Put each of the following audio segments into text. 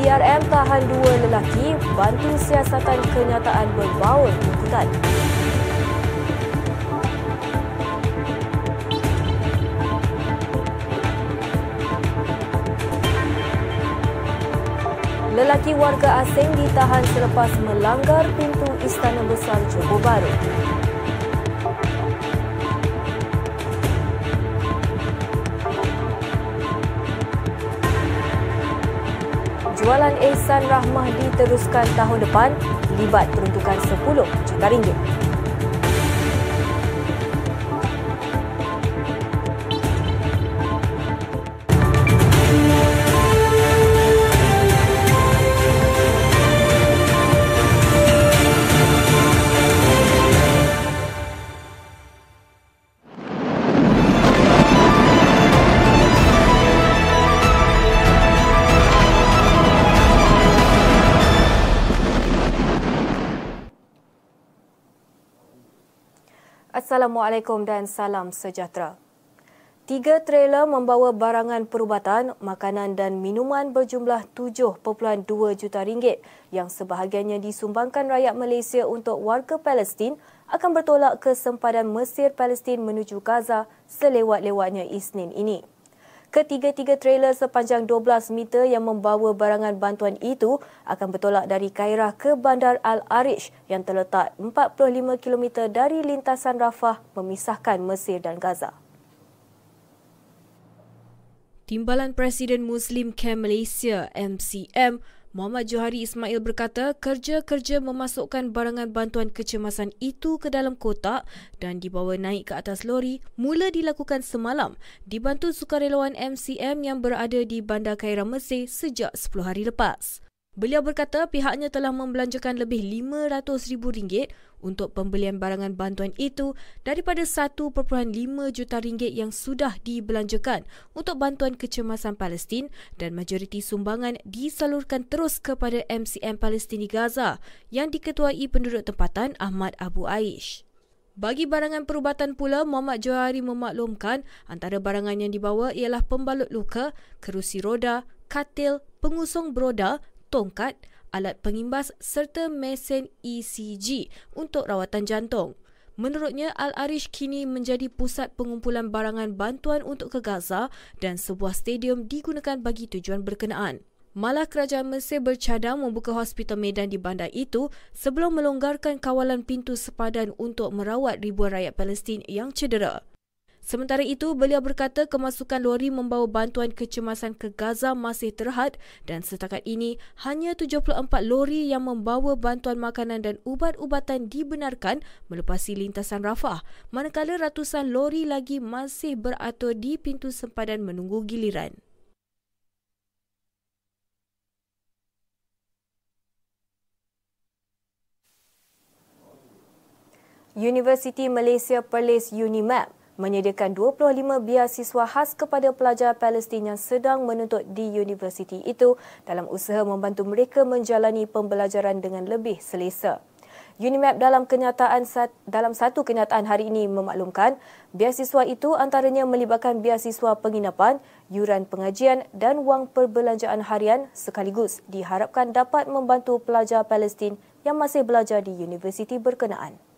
PDRM tahan dua lelaki bantu siasatan kenyataan berbaur angkutan. Lelaki warga asing ditahan selepas melanggar pintu Istana Besar Johor Bahru. Jualan Ehsan Rahmah diteruskan tahun depan, libat peruntukan 10 juta ringgit. Assalamualaikum dan salam sejahtera. Tiga trailer membawa barangan perubatan, makanan dan minuman berjumlah 7.2 juta ringgit yang sebahagiannya disumbangkan rakyat Malaysia untuk warga Palestin akan bertolak ke sempadan Mesir Palestin menuju Gaza selewat-lewatnya Isnin ini. Ketiga-tiga trailer sepanjang 12 meter yang membawa barangan bantuan itu akan bertolak dari Kairah ke Bandar Al-Arish yang terletak 45 km dari lintasan Rafah memisahkan Mesir dan Gaza. Timbalan Presiden Muslim Camp Malaysia MCM Muhammad Johari Ismail berkata kerja-kerja memasukkan barangan bantuan kecemasan itu ke dalam kotak dan dibawa naik ke atas lori mula dilakukan semalam dibantu sukarelawan MCM yang berada di Bandar Kaira Mesir sejak 10 hari lepas. Beliau berkata pihaknya telah membelanjakan lebih RM500,000 untuk pembelian barangan bantuan itu daripada 1.5 juta ringgit yang sudah dibelanjakan untuk bantuan kecemasan Palestin dan majoriti sumbangan disalurkan terus kepada MCM Palestin di Gaza yang diketuai penduduk tempatan Ahmad Abu Aish. Bagi barangan perubatan pula, Muhammad Johari memaklumkan antara barangan yang dibawa ialah pembalut luka, kerusi roda, katil, pengusung broda, tongkat, alat pengimbas serta mesin ECG untuk rawatan jantung. Menurutnya, Al-Arish kini menjadi pusat pengumpulan barangan bantuan untuk ke Gaza dan sebuah stadium digunakan bagi tujuan berkenaan. Malah kerajaan Mesir bercadang membuka hospital medan di bandar itu sebelum melonggarkan kawalan pintu sepadan untuk merawat ribuan rakyat Palestin yang cedera. Sementara itu, beliau berkata kemasukan lori membawa bantuan kecemasan ke Gaza masih terhad dan setakat ini hanya 74 lori yang membawa bantuan makanan dan ubat-ubatan dibenarkan melepasi lintasan Rafah, manakala ratusan lori lagi masih beratur di pintu sempadan menunggu giliran. Universiti Malaysia Perlis UNIMAP menyediakan 25 biasiswa khas kepada pelajar Palestin yang sedang menuntut di universiti itu dalam usaha membantu mereka menjalani pembelajaran dengan lebih selesa. UNIMAP dalam kenyataan dalam satu kenyataan hari ini memaklumkan biasiswa itu antaranya melibatkan biasiswa penginapan, yuran pengajian dan wang perbelanjaan harian sekaligus diharapkan dapat membantu pelajar Palestin yang masih belajar di universiti berkenaan.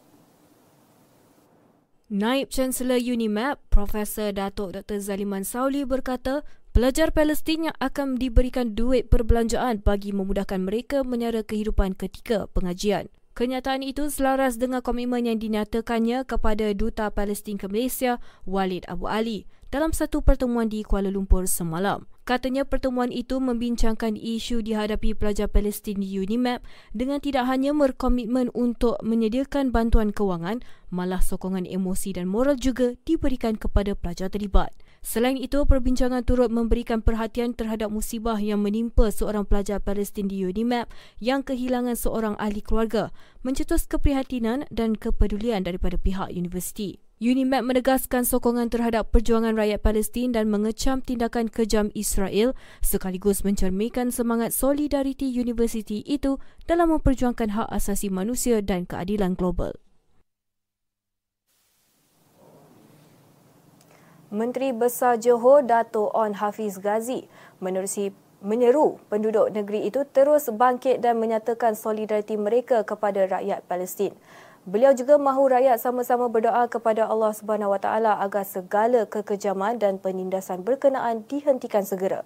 Naib Chancellor UNIMAP, Profesor Datuk Dr. Zaliman Sauli berkata, pelajar Palestin yang akan diberikan duit perbelanjaan bagi memudahkan mereka menyara kehidupan ketika pengajian. Kenyataan itu selaras dengan komitmen yang dinyatakannya kepada Duta Palestin ke Malaysia, Walid Abu Ali, dalam satu pertemuan di Kuala Lumpur semalam. Katanya pertemuan itu membincangkan isu dihadapi pelajar Palestin di UNIMAP dengan tidak hanya berkomitmen untuk menyediakan bantuan kewangan, malah sokongan emosi dan moral juga diberikan kepada pelajar terlibat. Selain itu, perbincangan turut memberikan perhatian terhadap musibah yang menimpa seorang pelajar Palestin di UNIMAP yang kehilangan seorang ahli keluarga, mencetus keprihatinan dan kepedulian daripada pihak universiti. UNIMAP menegaskan sokongan terhadap perjuangan rakyat Palestin dan mengecam tindakan kejam Israel sekaligus mencerminkan semangat solidariti universiti itu dalam memperjuangkan hak asasi manusia dan keadilan global. Menteri Besar Johor Dato' On Hafiz Ghazi menerusi menyeru penduduk negeri itu terus bangkit dan menyatakan solidariti mereka kepada rakyat Palestin. Beliau juga mahu rakyat sama-sama berdoa kepada Allah Subhanahu Wa Taala agar segala kekejaman dan penindasan berkenaan dihentikan segera.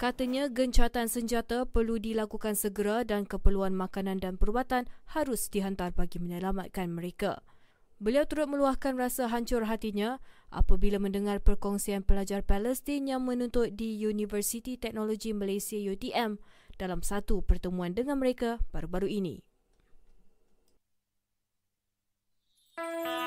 Katanya gencatan senjata perlu dilakukan segera dan keperluan makanan dan perubatan harus dihantar bagi menyelamatkan mereka. Beliau turut meluahkan rasa hancur hatinya apabila mendengar perkongsian pelajar Palestin yang menuntut di Universiti Teknologi Malaysia UTM dalam satu pertemuan dengan mereka baru-baru ini. Bye.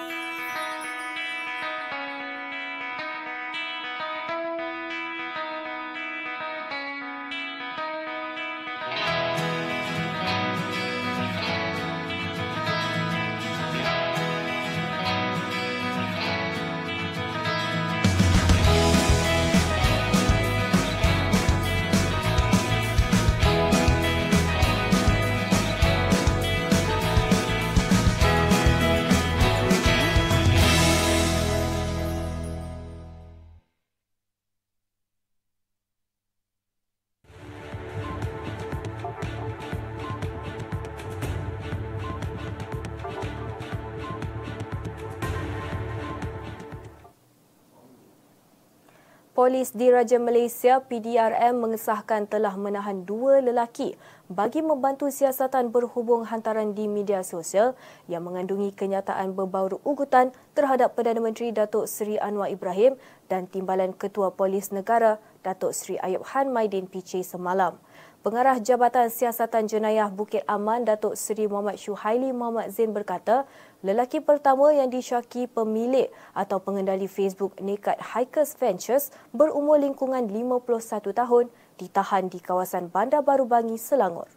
Polis Diraja Malaysia PDRM mengesahkan telah menahan dua lelaki bagi membantu siasatan berhubung hantaran di media sosial yang mengandungi kenyataan berbau ugutan terhadap Perdana Menteri Datuk Seri Anwar Ibrahim dan Timbalan Ketua Polis Negara Datuk Seri Ayub Han Maidin PC semalam. Pengarah Jabatan Siasatan Jenayah Bukit Aman Datuk Seri Muhammad Syuhaili Muhammad Zain berkata, lelaki pertama yang disyaki pemilik atau pengendali Facebook Nekat Hikers Ventures berumur lingkungan 51 tahun ditahan di kawasan Bandar Baru Bangi, Selangor.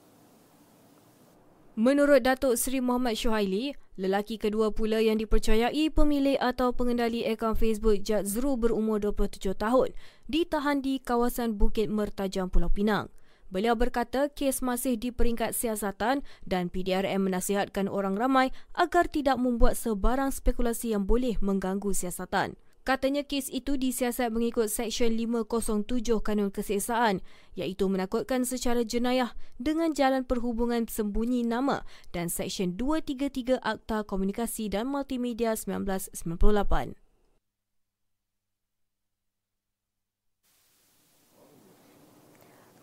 Menurut Datuk Seri Muhammad Syuhaili, lelaki kedua pula yang dipercayai pemilik atau pengendali akaun Facebook Jadzru berumur 27 tahun ditahan di kawasan Bukit Mertajam Pulau Pinang. Beliau berkata kes masih di peringkat siasatan dan PDRM menasihatkan orang ramai agar tidak membuat sebarang spekulasi yang boleh mengganggu siasatan. Katanya kes itu disiasat mengikut Seksyen 507 Kanun Keseksaan iaitu menakutkan secara jenayah dengan jalan perhubungan sembunyi nama dan Seksyen 233 Akta Komunikasi dan Multimedia 1998.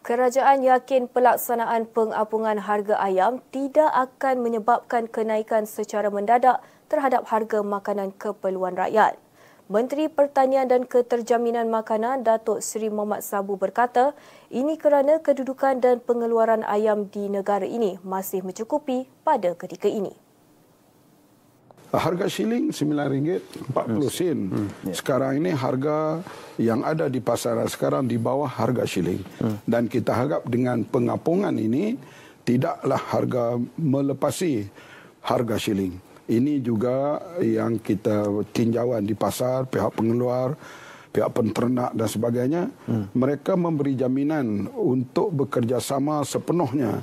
Kerajaan yakin pelaksanaan pengapungan harga ayam tidak akan menyebabkan kenaikan secara mendadak terhadap harga makanan keperluan rakyat. Menteri Pertanian dan Keterjaminan Makanan Datuk Seri Muhammad Sabu berkata, ini kerana kedudukan dan pengeluaran ayam di negara ini masih mencukupi pada ketika ini. Harga shilling RM9.40 sen. Hmm. Yeah. Sekarang ini harga yang ada di pasaran sekarang di bawah harga shilling. Hmm. Dan kita harap dengan pengapungan ini tidaklah harga melepasi harga shilling. Ini juga yang kita tinjauan di pasar, pihak pengeluar, pihak penternak dan sebagainya. Hmm. Mereka memberi jaminan untuk bekerjasama sepenuhnya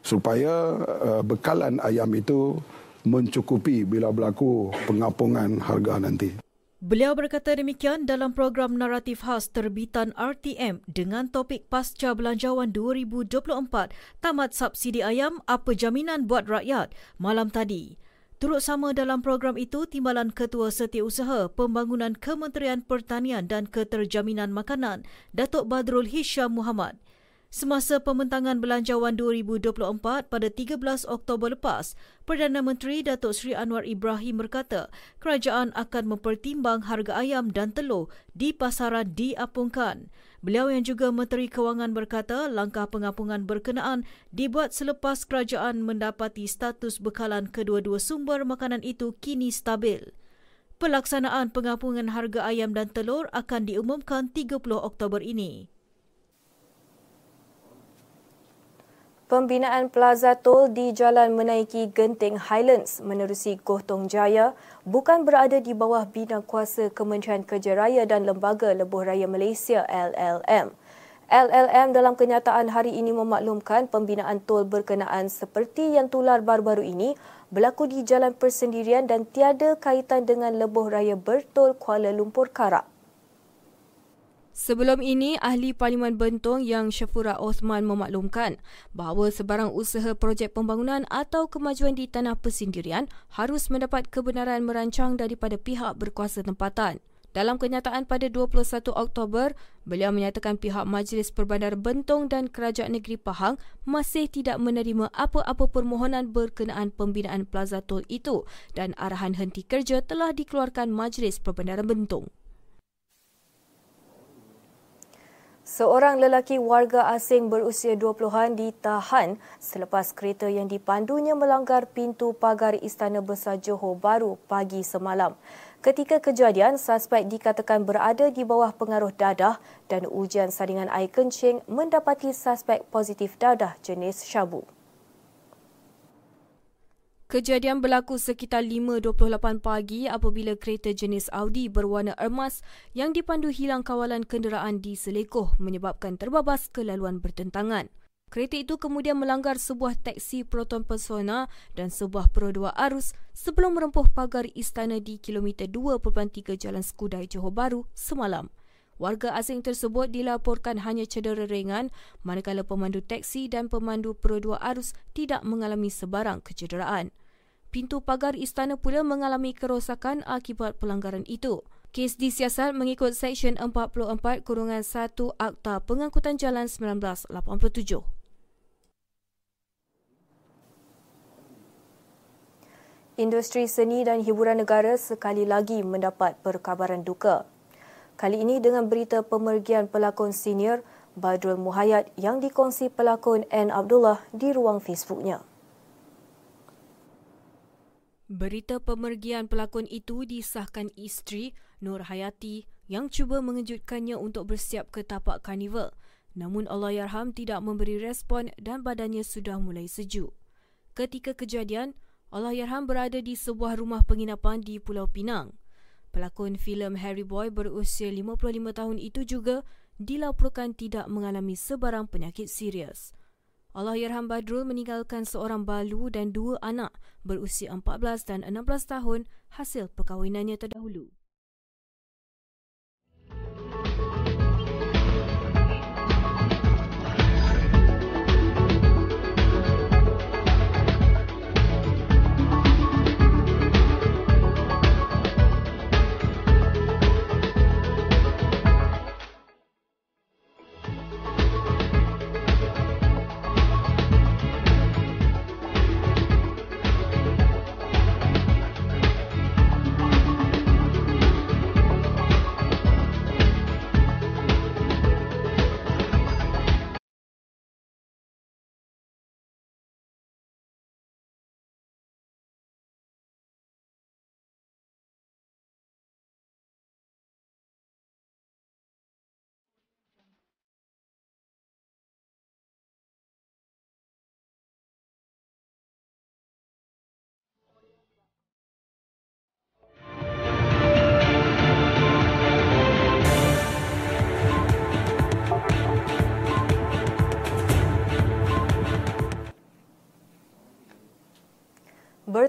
supaya uh, bekalan ayam itu mencukupi bila berlaku pengapungan harga nanti. Beliau berkata demikian dalam program naratif khas terbitan RTM dengan topik Pasca Belanjawan 2024 Tamat Subsidi Ayam Apa Jaminan Buat Rakyat malam tadi. Turut sama dalam program itu Timbalan Ketua Setiausaha Pembangunan Kementerian Pertanian dan Keterjaminan Makanan Datuk Badrul Hisham Muhammad. Semasa pembentangan Belanjawan 2024 pada 13 Oktober lepas, Perdana Menteri Datuk Seri Anwar Ibrahim berkata kerajaan akan mempertimbang harga ayam dan telur di pasaran diapungkan. Beliau yang juga Menteri Kewangan berkata langkah pengapungan berkenaan dibuat selepas kerajaan mendapati status bekalan kedua-dua sumber makanan itu kini stabil. Pelaksanaan pengapungan harga ayam dan telur akan diumumkan 30 Oktober ini. Pembinaan Plaza Tol di Jalan Menaiki Genting Highlands menerusi Gohtong Jaya bukan berada di bawah bina kuasa Kementerian Kerja Raya dan Lembaga Lebuh Raya Malaysia LLM. LLM dalam kenyataan hari ini memaklumkan pembinaan tol berkenaan seperti yang tular baru-baru ini berlaku di jalan persendirian dan tiada kaitan dengan lebuh raya bertol Kuala Lumpur Karak. Sebelum ini, Ahli Parlimen Bentong yang Syafura Osman memaklumkan bahawa sebarang usaha projek pembangunan atau kemajuan di tanah persendirian harus mendapat kebenaran merancang daripada pihak berkuasa tempatan. Dalam kenyataan pada 21 Oktober, beliau menyatakan pihak Majlis Perbandar Bentong dan Kerajaan Negeri Pahang masih tidak menerima apa-apa permohonan berkenaan pembinaan Plaza Tol itu dan arahan henti kerja telah dikeluarkan Majlis Perbandaran Bentong. Seorang lelaki warga asing berusia 20-an ditahan selepas kereta yang dipandunya melanggar pintu pagar Istana Besar Johor Baru pagi semalam. Ketika kejadian, suspek dikatakan berada di bawah pengaruh dadah dan ujian saringan air kencing mendapati suspek positif dadah jenis syabu. Kejadian berlaku sekitar 5.28 pagi apabila kereta jenis Audi berwarna emas yang dipandu hilang kawalan kenderaan di Selekoh menyebabkan terbabas kelaluan bertentangan. Kereta itu kemudian melanggar sebuah teksi Proton Persona dan sebuah perodua arus sebelum merempuh pagar istana di kilometer 2.3 Jalan Skudai Johor Bahru semalam. Warga asing tersebut dilaporkan hanya cedera ringan manakala pemandu teksi dan pemandu perodua arus tidak mengalami sebarang kecederaan. Pintu pagar istana pula mengalami kerosakan akibat pelanggaran itu. Kes disiasat mengikut Seksyen 44 Kurungan 1 Akta Pengangkutan Jalan 1987. industri seni dan hiburan negara sekali lagi mendapat perkabaran duka. Kali ini dengan berita pemergian pelakon senior Badrul Muhayyad yang dikongsi pelakon N. Abdullah di ruang Facebooknya. Berita pemergian pelakon itu disahkan isteri Nur Hayati yang cuba mengejutkannya untuk bersiap ke tapak karnival. Namun Allahyarham tidak memberi respon dan badannya sudah mulai sejuk. Ketika kejadian, Allahyarham berada di sebuah rumah penginapan di Pulau Pinang. Pelakon filem Harry Boy berusia 55 tahun itu juga dilaporkan tidak mengalami sebarang penyakit serius. Allahyarham Badrul meninggalkan seorang balu dan dua anak berusia 14 dan 16 tahun hasil perkahwinannya terdahulu.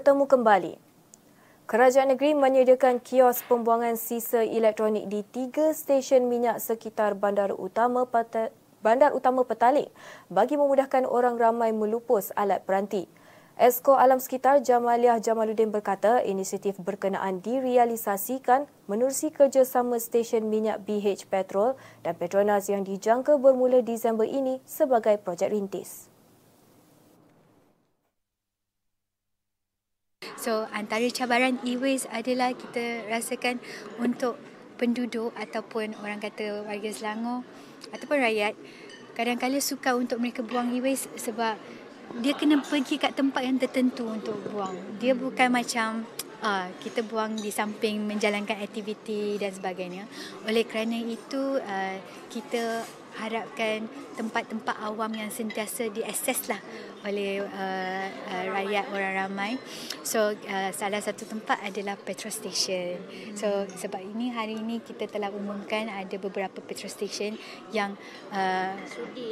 Bertemu kembali. Kerajaan negeri menyediakan kios pembuangan sisa elektronik di tiga stesen minyak sekitar bandar utama bandar utama Petaling bagi memudahkan orang ramai melupus alat peranti. Esko Alam Sekitar Jamaliah Jamaluddin berkata inisiatif berkenaan direalisasikan menerusi kerjasama stesen minyak BH Petrol dan Petronas yang dijangka bermula Disember ini sebagai projek rintis. So antara cabaran e-waste adalah kita rasakan untuk penduduk ataupun orang kata warga Selangor ataupun rakyat kadang-kadang suka untuk mereka buang e-waste sebab dia kena pergi kat tempat yang tertentu untuk buang. Dia bukan macam uh, kita buang di samping menjalankan aktiviti dan sebagainya. Oleh kerana itu uh, kita harapkan tempat-tempat awam yang sentiasa diakses lah oleh uh, uh, rakyat orang ramai. So uh, salah satu tempat adalah petrol station. So sebab ini hari ini kita telah umumkan ada beberapa petrol station yang uh,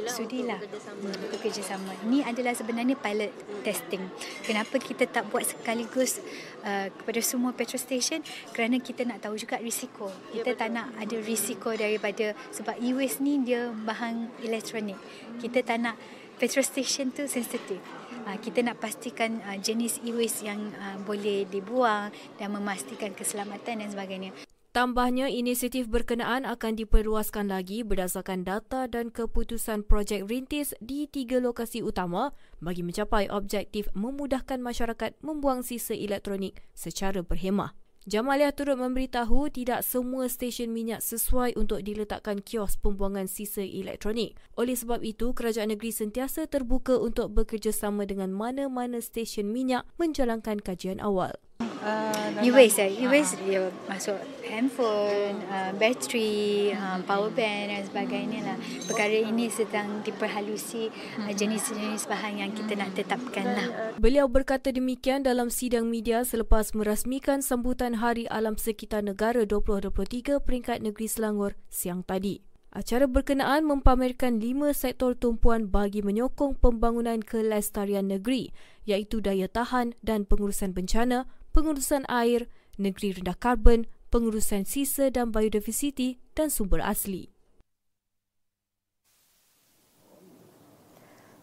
sudilah hmm, bekerjasama. Ini adalah sebenarnya pilot testing. Kenapa kita tak buat sekaligus uh, kepada semua petrol station? Kerana kita nak tahu juga risiko. Kita tak nak ada risiko daripada sebab e-waste ni dia bahan elektronik. Kita tak nak petrol station tu sensitif. Uh, kita nak pastikan uh, jenis e-waste yang uh, boleh dibuang dan memastikan keselamatan dan sebagainya. Tambahnya, inisiatif berkenaan akan diperluaskan lagi berdasarkan data dan keputusan projek rintis di tiga lokasi utama bagi mencapai objektif memudahkan masyarakat membuang sisa elektronik secara berhemah. Jamaliah turut memberitahu tidak semua stesen minyak sesuai untuk diletakkan kios pembuangan sisa elektronik. Oleh sebab itu, kerajaan negeri sentiasa terbuka untuk bekerjasama dengan mana-mana stesen minyak menjalankan kajian awal. Uh, e-waste eh. E-waste uh. dia masuk handphone, uh, bateri, uh, power bank dan sebagainya lah. Perkara ini sedang diperhalusi uh, jenis-jenis bahan yang kita nak tetapkan lah. Beliau berkata demikian dalam sidang media selepas merasmikan sambutan Hari Alam Sekitar Negara 2023 peringkat negeri Selangor siang tadi. Acara berkenaan mempamerkan lima sektor tumpuan bagi menyokong pembangunan kelestarian negeri iaitu daya tahan dan pengurusan bencana, pengurusan air, negeri rendah karbon, pengurusan sisa dan biodiversiti dan sumber asli.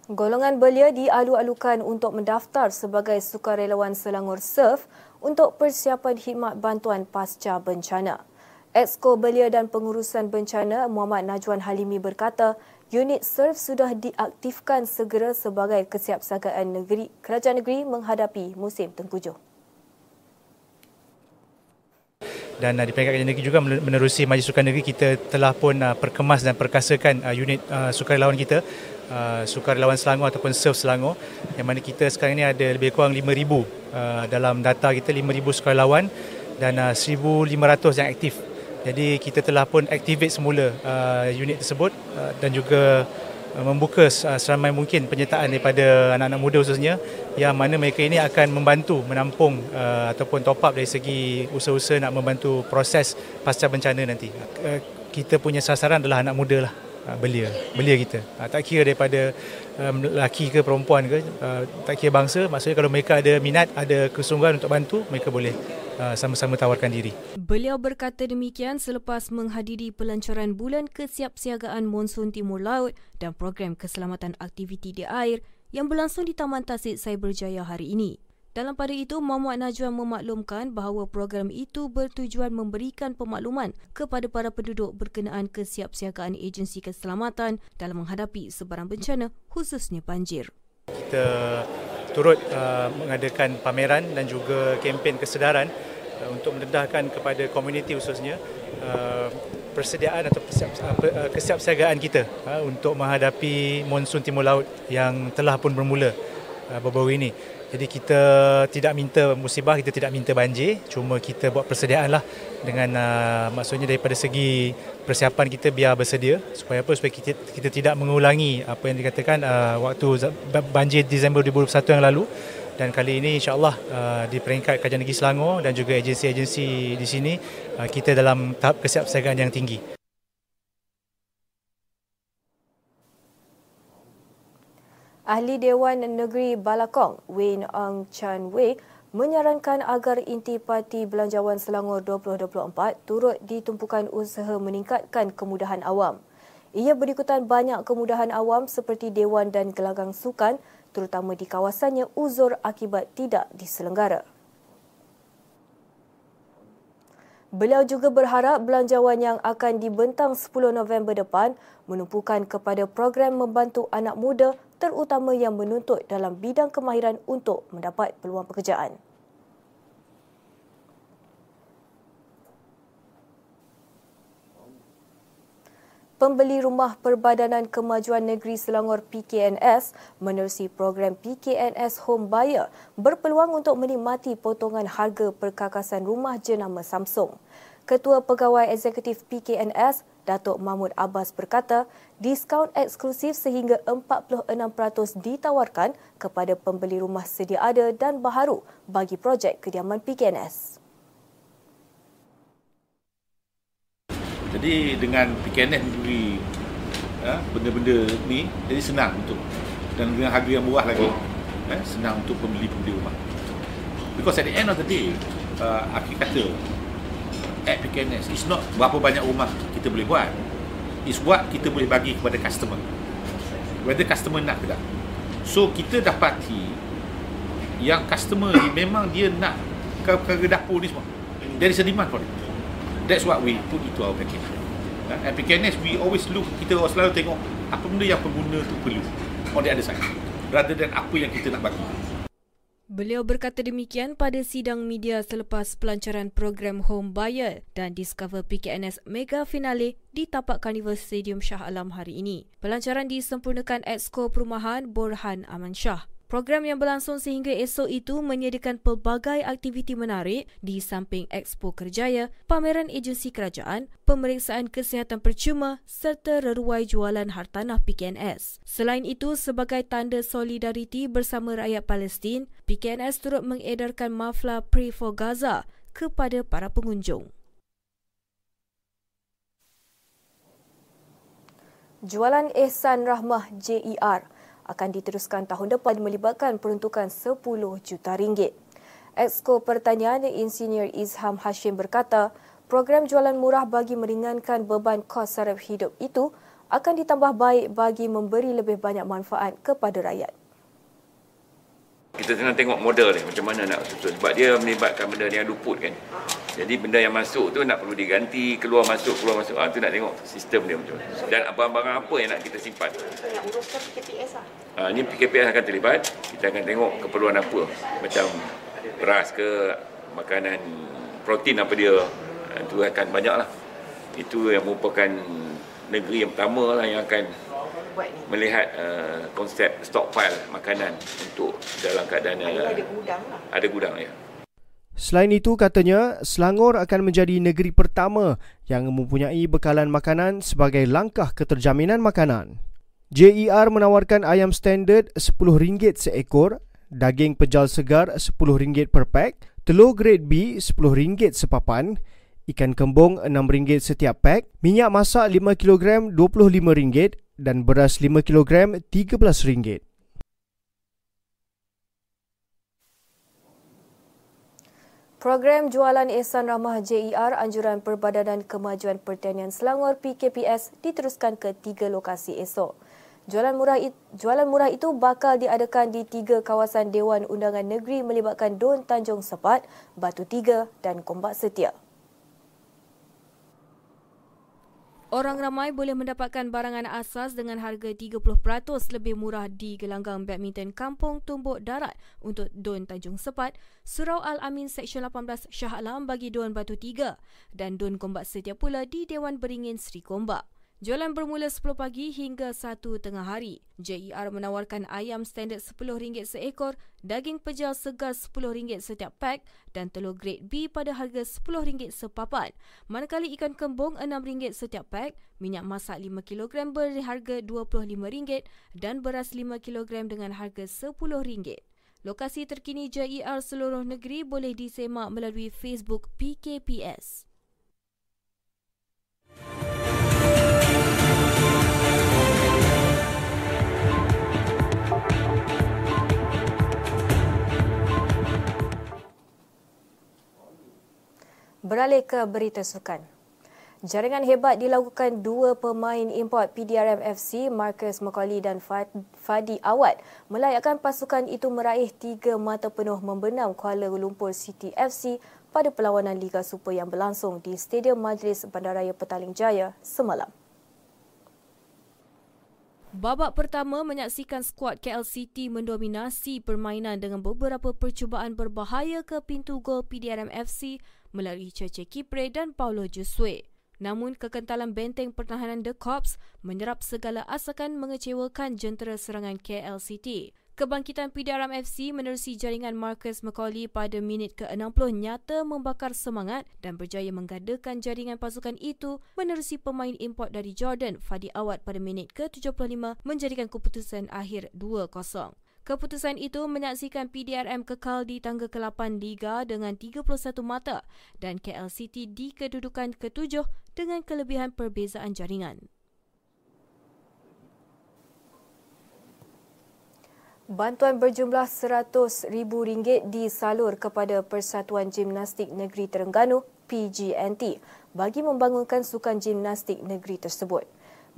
Golongan belia dialu-alukan untuk mendaftar sebagai sukarelawan Selangor Surf untuk persiapan khidmat bantuan pasca bencana. Exco Belia dan Pengurusan Bencana Muhammad Najwan Halimi berkata, unit SURF sudah diaktifkan segera sebagai kesiapsiagaan negeri kerajaan negeri menghadapi musim tengkujuh. Dan uh, di peringkat negeri juga menerusi Majlis Sukan Negeri. Kita telah pun uh, perkemas dan perkasakan uh, unit uh, sukarelawan kita uh, sukarelawan Selangor ataupun SURF Selangor yang mana kita sekarang ini ada lebih kurang 5,000 uh, dalam data kita 5,000 sukarelawan dan uh, 1,500 yang aktif. Jadi kita telah pun activate semula uh, unit tersebut uh, dan juga membuka uh, seramai mungkin penyertaan daripada anak-anak muda khususnya yang mana mereka ini akan membantu menampung uh, ataupun top up dari segi usaha-usaha nak membantu proses pasca bencana nanti. Uh, kita punya sasaran adalah anak muda lah uh, belia, belia kita. Uh, tak kira daripada um, lelaki ke perempuan ke, uh, tak kira bangsa, maksudnya kalau mereka ada minat, ada kesungguhan untuk bantu, mereka boleh Uh, sama-sama tawarkan diri. Beliau berkata demikian selepas menghadiri pelancaran bulan kesiapsiagaan monsun timur laut dan program keselamatan aktiviti di air yang berlangsung di Taman Tasik Cyberjaya hari ini. Dalam pada itu, Muhammad Najwan memaklumkan bahawa program itu bertujuan memberikan pemakluman kepada para penduduk berkenaan kesiapsiagaan agensi keselamatan dalam menghadapi sebarang bencana khususnya banjir. Kita turut uh, mengadakan pameran dan juga kempen kesedaran Uh, untuk mendedahkan kepada komuniti khususnya uh, persediaan atau uh, kesiapsiagaan kita untuk menghadapi monsun timur laut yang telah pun bermula baru-baru ini. Jadi kita tidak minta musibah, kita tidak minta banjir, cuma kita buat persediaan lah dengan uh, maksudnya daripada segi persiapan kita biar bersedia supaya apa supaya kita, kita tidak mengulangi apa yang dikatakan uh, waktu banjir Disember 2021 yang lalu dan kali ini insyaAllah uh, di peringkat Kajian Negeri Selangor dan juga agensi-agensi di sini uh, kita dalam tahap kesiapsiagaan yang tinggi. Ahli Dewan Negeri Balakong, Wayne Ong Chan Wei, menyarankan agar intipati Belanjawan Selangor 2024 turut ditumpukan usaha meningkatkan kemudahan awam. Ia berikutan banyak kemudahan awam seperti Dewan dan Gelanggang Sukan terutama di kawasannya uzur akibat tidak diselenggara. Beliau juga berharap belanjawan yang akan dibentang 10 November depan menumpukan kepada program membantu anak muda terutama yang menuntut dalam bidang kemahiran untuk mendapat peluang pekerjaan. Pembeli Rumah Perbadanan Kemajuan Negeri Selangor PKNS menerusi program PKNS Home Buyer berpeluang untuk menikmati potongan harga perkakasan rumah jenama Samsung. Ketua Pegawai Eksekutif PKNS, Datuk Mahmud Abbas berkata, diskaun eksklusif sehingga 46% ditawarkan kepada pembeli rumah sedia ada dan baharu bagi projek kediaman PKNS. Jadi dengan PKNS memberi ya, benda-benda ni, jadi senang untuk dan dengan harga yang murah lagi, ya, senang untuk pembeli-pembeli rumah. Because at the end of the day, uh, aku kata at PKNS It's not berapa banyak rumah kita boleh buat. It's what kita boleh bagi kepada customer. Whether customer nak ke tak. So kita dapati Yang customer ni memang dia nak Kerja dapur ni semua. There is a demand for it That's what we put into our package At PKNS we always look Kita selalu tengok Apa benda yang pengguna tu perlu On the other side Rather than apa yang kita nak bagi Beliau berkata demikian pada sidang media selepas pelancaran program Home Buyer dan Discover PKNS Mega Finale di tapak Carnival Stadium Shah Alam hari ini. Pelancaran disempurnakan Exco Perumahan Borhan Aman Shah. Program yang berlangsung sehingga esok itu menyediakan pelbagai aktiviti menarik di samping Expo Kerjaya, pameran agensi kerajaan, pemeriksaan kesihatan percuma serta reruai jualan hartanah PKNS. Selain itu, sebagai tanda solidariti bersama rakyat Palestin, PKNS turut mengedarkan mafla Pray for Gaza kepada para pengunjung. Jualan Ehsan Rahmah JER akan diteruskan tahun depan melibatkan peruntukan 10 juta ringgit. Exco Pertanian Insinyur Izham Hashim berkata, program jualan murah bagi meringankan beban kos saraf hidup itu akan ditambah baik bagi memberi lebih banyak manfaat kepada rakyat. Kita tengah tengok model ni macam mana nak susun sebab dia melibatkan benda yang luput kan. Jadi benda yang masuk tu nak perlu diganti, keluar masuk, keluar masuk. Ah tu nak tengok sistem dia macam mana. Dan barang-barang apa yang nak kita simpan. So yang uruskan PKPS lah. Ah ni PKPS akan terlibat. Kita akan tengok keperluan apa. Macam beras ke, makanan protein apa dia. Itu akan banyak lah. Itu yang merupakan negeri yang pertama lah yang akan melihat uh, konsep stockpile makanan untuk dalam keadaan uh, ada gudang lah. Ada gudang ya. Selain itu katanya Selangor akan menjadi negeri pertama yang mempunyai bekalan makanan sebagai langkah keterjaminan makanan. JER menawarkan ayam standard RM10 seekor, daging pejal segar RM10 per pack, telur grade B RM10 sepapan, ikan kembung RM6 setiap pack, minyak masak 5 kg RM25 dan beras 5 kg RM13. Program Jualan Ehsan Ramah JER Anjuran Perbadanan Kemajuan Pertanian Selangor PKPS diteruskan ke tiga lokasi esok. Jualan murah, jualan murah itu bakal diadakan di tiga kawasan Dewan Undangan Negeri melibatkan Don Tanjung Sepat, Batu Tiga dan Kombak Setia. Orang ramai boleh mendapatkan barangan asas dengan harga 30% lebih murah di gelanggang badminton Kampung Tumbuk Darat untuk Don Tanjung Sepat, Surau Al-Amin Seksyen 18 Shah Alam bagi Don Batu 3 dan Don Kombat Setia pula di Dewan Beringin Sri Kombak. Jualan bermula 10 pagi hingga 1 tengah hari. JER menawarkan ayam standard RM10 seekor, daging pejal segar RM10 setiap pack dan telur grade B pada harga RM10 sepapan. Manakala ikan kembung RM6 setiap pack, minyak masak 5 kg berharga RM25 dan beras 5 kg dengan harga RM10. Lokasi terkini JER seluruh negeri boleh disemak melalui Facebook PKPS. Beralih ke berita sukan. Jaringan hebat dilakukan dua pemain import PDRM FC, Marcus McCauley dan Fadi Awad melayakkan pasukan itu meraih tiga mata penuh membenam Kuala Lumpur City FC pada perlawanan Liga Super yang berlangsung di Stadium Majlis Bandaraya Petaling Jaya semalam. Babak pertama menyaksikan skuad KL City mendominasi permainan dengan beberapa percubaan berbahaya ke pintu gol PDRM FC melalui Cece Kipre dan Paulo Jusue. Namun kekentalan benteng pertahanan The Cops menyerap segala asakan mengecewakan jentera serangan KL City. Kebangkitan PDRM FC menerusi jaringan Marcus McCauley pada minit ke-60 nyata membakar semangat dan berjaya menggadakan jaringan pasukan itu menerusi pemain import dari Jordan, Fadi Awad pada minit ke-75 menjadikan keputusan akhir 2-0. Keputusan itu menyaksikan PDRM kekal di tangga ke-8 Liga dengan 31 mata dan KL City di kedudukan ke-7 dengan kelebihan perbezaan jaringan. Bantuan berjumlah RM100,000 disalur kepada Persatuan Gimnastik Negeri Terengganu PGNT bagi membangunkan sukan gimnastik negeri tersebut.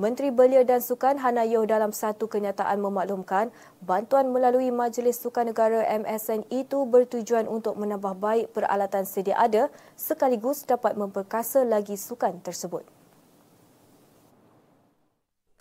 Menteri Belia dan Sukan Hana Yoh dalam satu kenyataan memaklumkan bantuan melalui Majlis Sukan Negara MSN itu bertujuan untuk menambah baik peralatan sedia ada sekaligus dapat memperkasa lagi sukan tersebut.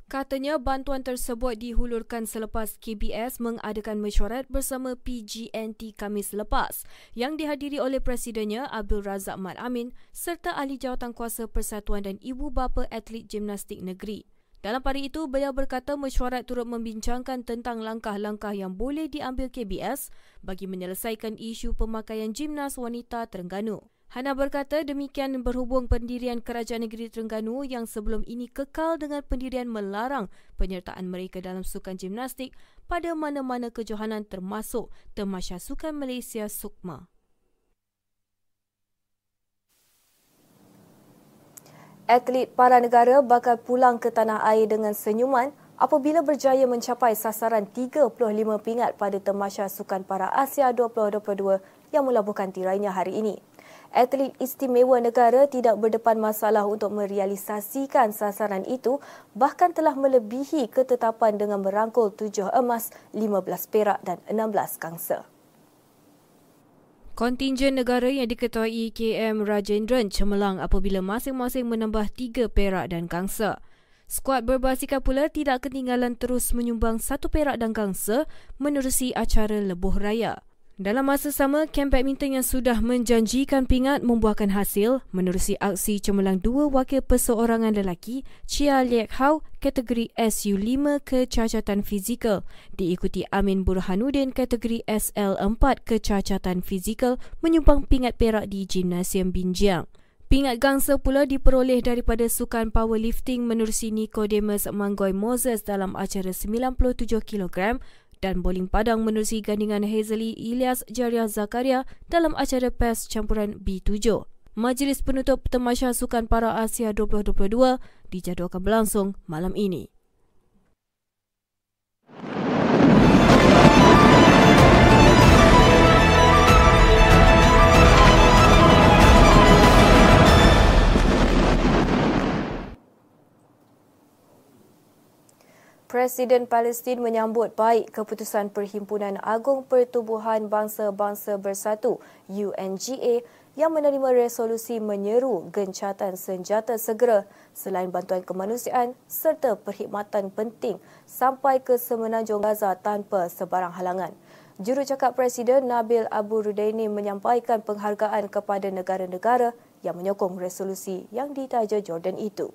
Katanya bantuan tersebut dihulurkan selepas KBS mengadakan mesyuarat bersama PGNT Kamis lepas yang dihadiri oleh Presidennya Abdul Razak Mat Amin serta ahli jawatan kuasa Persatuan dan ibu bapa atlet gimnastik negeri. Dalam pada itu, beliau berkata mesyuarat turut membincangkan tentang langkah-langkah yang boleh diambil KBS bagi menyelesaikan isu pemakaian gimnas wanita Terengganu. Hana berkata demikian berhubung pendirian Kerajaan Negeri Terengganu yang sebelum ini kekal dengan pendirian melarang penyertaan mereka dalam sukan gimnastik pada mana-mana kejohanan termasuk Temasya Sukan Malaysia Sukma. Atlet para negara bakal pulang ke tanah air dengan senyuman apabila berjaya mencapai sasaran 35 pingat pada Temasya Sukan Para Asia 2022 yang melabuhkan tirainya hari ini atlet istimewa negara tidak berdepan masalah untuk merealisasikan sasaran itu bahkan telah melebihi ketetapan dengan merangkul tujuh emas, 15 perak dan 16 kangsa. Kontingen negara yang diketuai KM Rajendran cemerlang apabila masing-masing menambah tiga perak dan kangsa. Skuad berbasikan pula tidak ketinggalan terus menyumbang satu perak dan kangsa menerusi acara lebuh raya. Dalam masa sama, kem badminton yang sudah menjanjikan pingat membuahkan hasil menerusi aksi cemerlang dua wakil perseorangan lelaki Chia Liek Hao kategori SU5 kecacatan fizikal diikuti Amin Burhanuddin kategori SL4 kecacatan fizikal menyumbang pingat perak di Gimnasium Binjiang. Pingat gangsa pula diperoleh daripada sukan powerlifting menerusi Nicodemus Manggoy Moses dalam acara 97 kg dan bowling padang menerusi gandingan Hazeli Ilyas Jariah Zakaria dalam acara PES campuran B7. Majlis penutup Temasya Sukan Para Asia 2022 dijadualkan berlangsung malam ini. Presiden Palestin menyambut baik keputusan Perhimpunan Agung Pertubuhan Bangsa-Bangsa Bersatu UNGA yang menerima resolusi menyeru gencatan senjata segera selain bantuan kemanusiaan serta perkhidmatan penting sampai ke semenanjung Gaza tanpa sebarang halangan. Jurucakap Presiden Nabil Abu Rudaini menyampaikan penghargaan kepada negara-negara yang menyokong resolusi yang ditaja Jordan itu.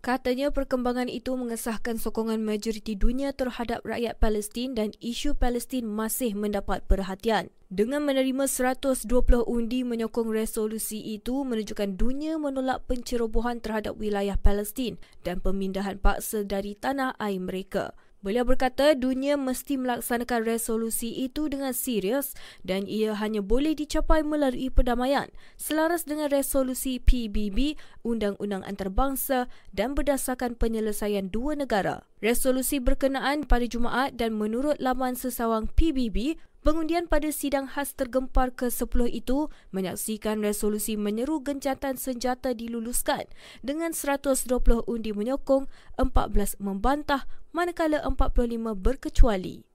Katanya perkembangan itu mengesahkan sokongan majoriti dunia terhadap rakyat Palestin dan isu Palestin masih mendapat perhatian. Dengan menerima 120 undi menyokong resolusi itu menunjukkan dunia menolak pencerobohan terhadap wilayah Palestin dan pemindahan paksa dari tanah air mereka. Beliau berkata dunia mesti melaksanakan resolusi itu dengan serius dan ia hanya boleh dicapai melalui perdamaian selaras dengan resolusi PBB, Undang-Undang Antarabangsa dan berdasarkan penyelesaian dua negara. Resolusi berkenaan pada Jumaat dan menurut laman sesawang PBB Pengundian pada sidang khas tergempar ke-10 itu menyaksikan resolusi menyeru gencatan senjata diluluskan dengan 120 undi menyokong, 14 membantah manakala 45 berkecuali.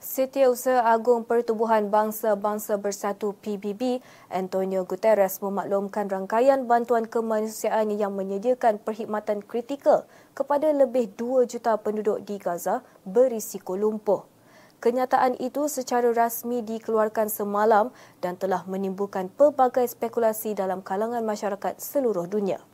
Setiausaha Agung Pertubuhan Bangsa-Bangsa Bersatu PBB, Antonio Guterres memaklumkan rangkaian bantuan kemanusiaan yang menyediakan perkhidmatan kritikal kepada lebih 2 juta penduduk di Gaza berisiko lumpuh. Kenyataan itu secara rasmi dikeluarkan semalam dan telah menimbulkan pelbagai spekulasi dalam kalangan masyarakat seluruh dunia.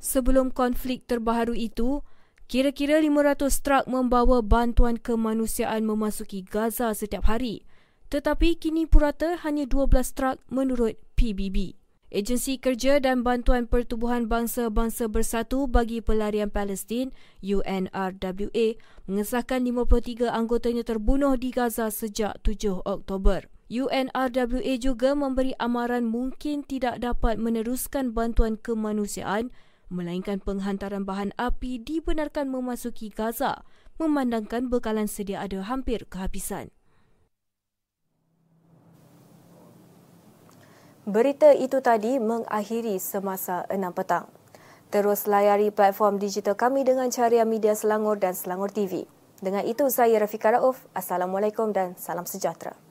Sebelum konflik terbaru itu, kira-kira 500 truk membawa bantuan kemanusiaan memasuki Gaza setiap hari. Tetapi kini purata hanya 12 truk menurut PBB. Agensi Kerja dan Bantuan Pertubuhan Bangsa-Bangsa Bersatu bagi Pelarian Palestin UNRWA mengesahkan 53 anggotanya terbunuh di Gaza sejak 7 Oktober. UNRWA juga memberi amaran mungkin tidak dapat meneruskan bantuan kemanusiaan melainkan penghantaran bahan api dibenarkan memasuki Gaza memandangkan bekalan sedia ada hampir kehabisan. Berita itu tadi mengakhiri semasa 6 petang. Terus layari platform digital kami dengan carian media Selangor dan Selangor TV. Dengan itu saya Rafika Rauf. Assalamualaikum dan salam sejahtera.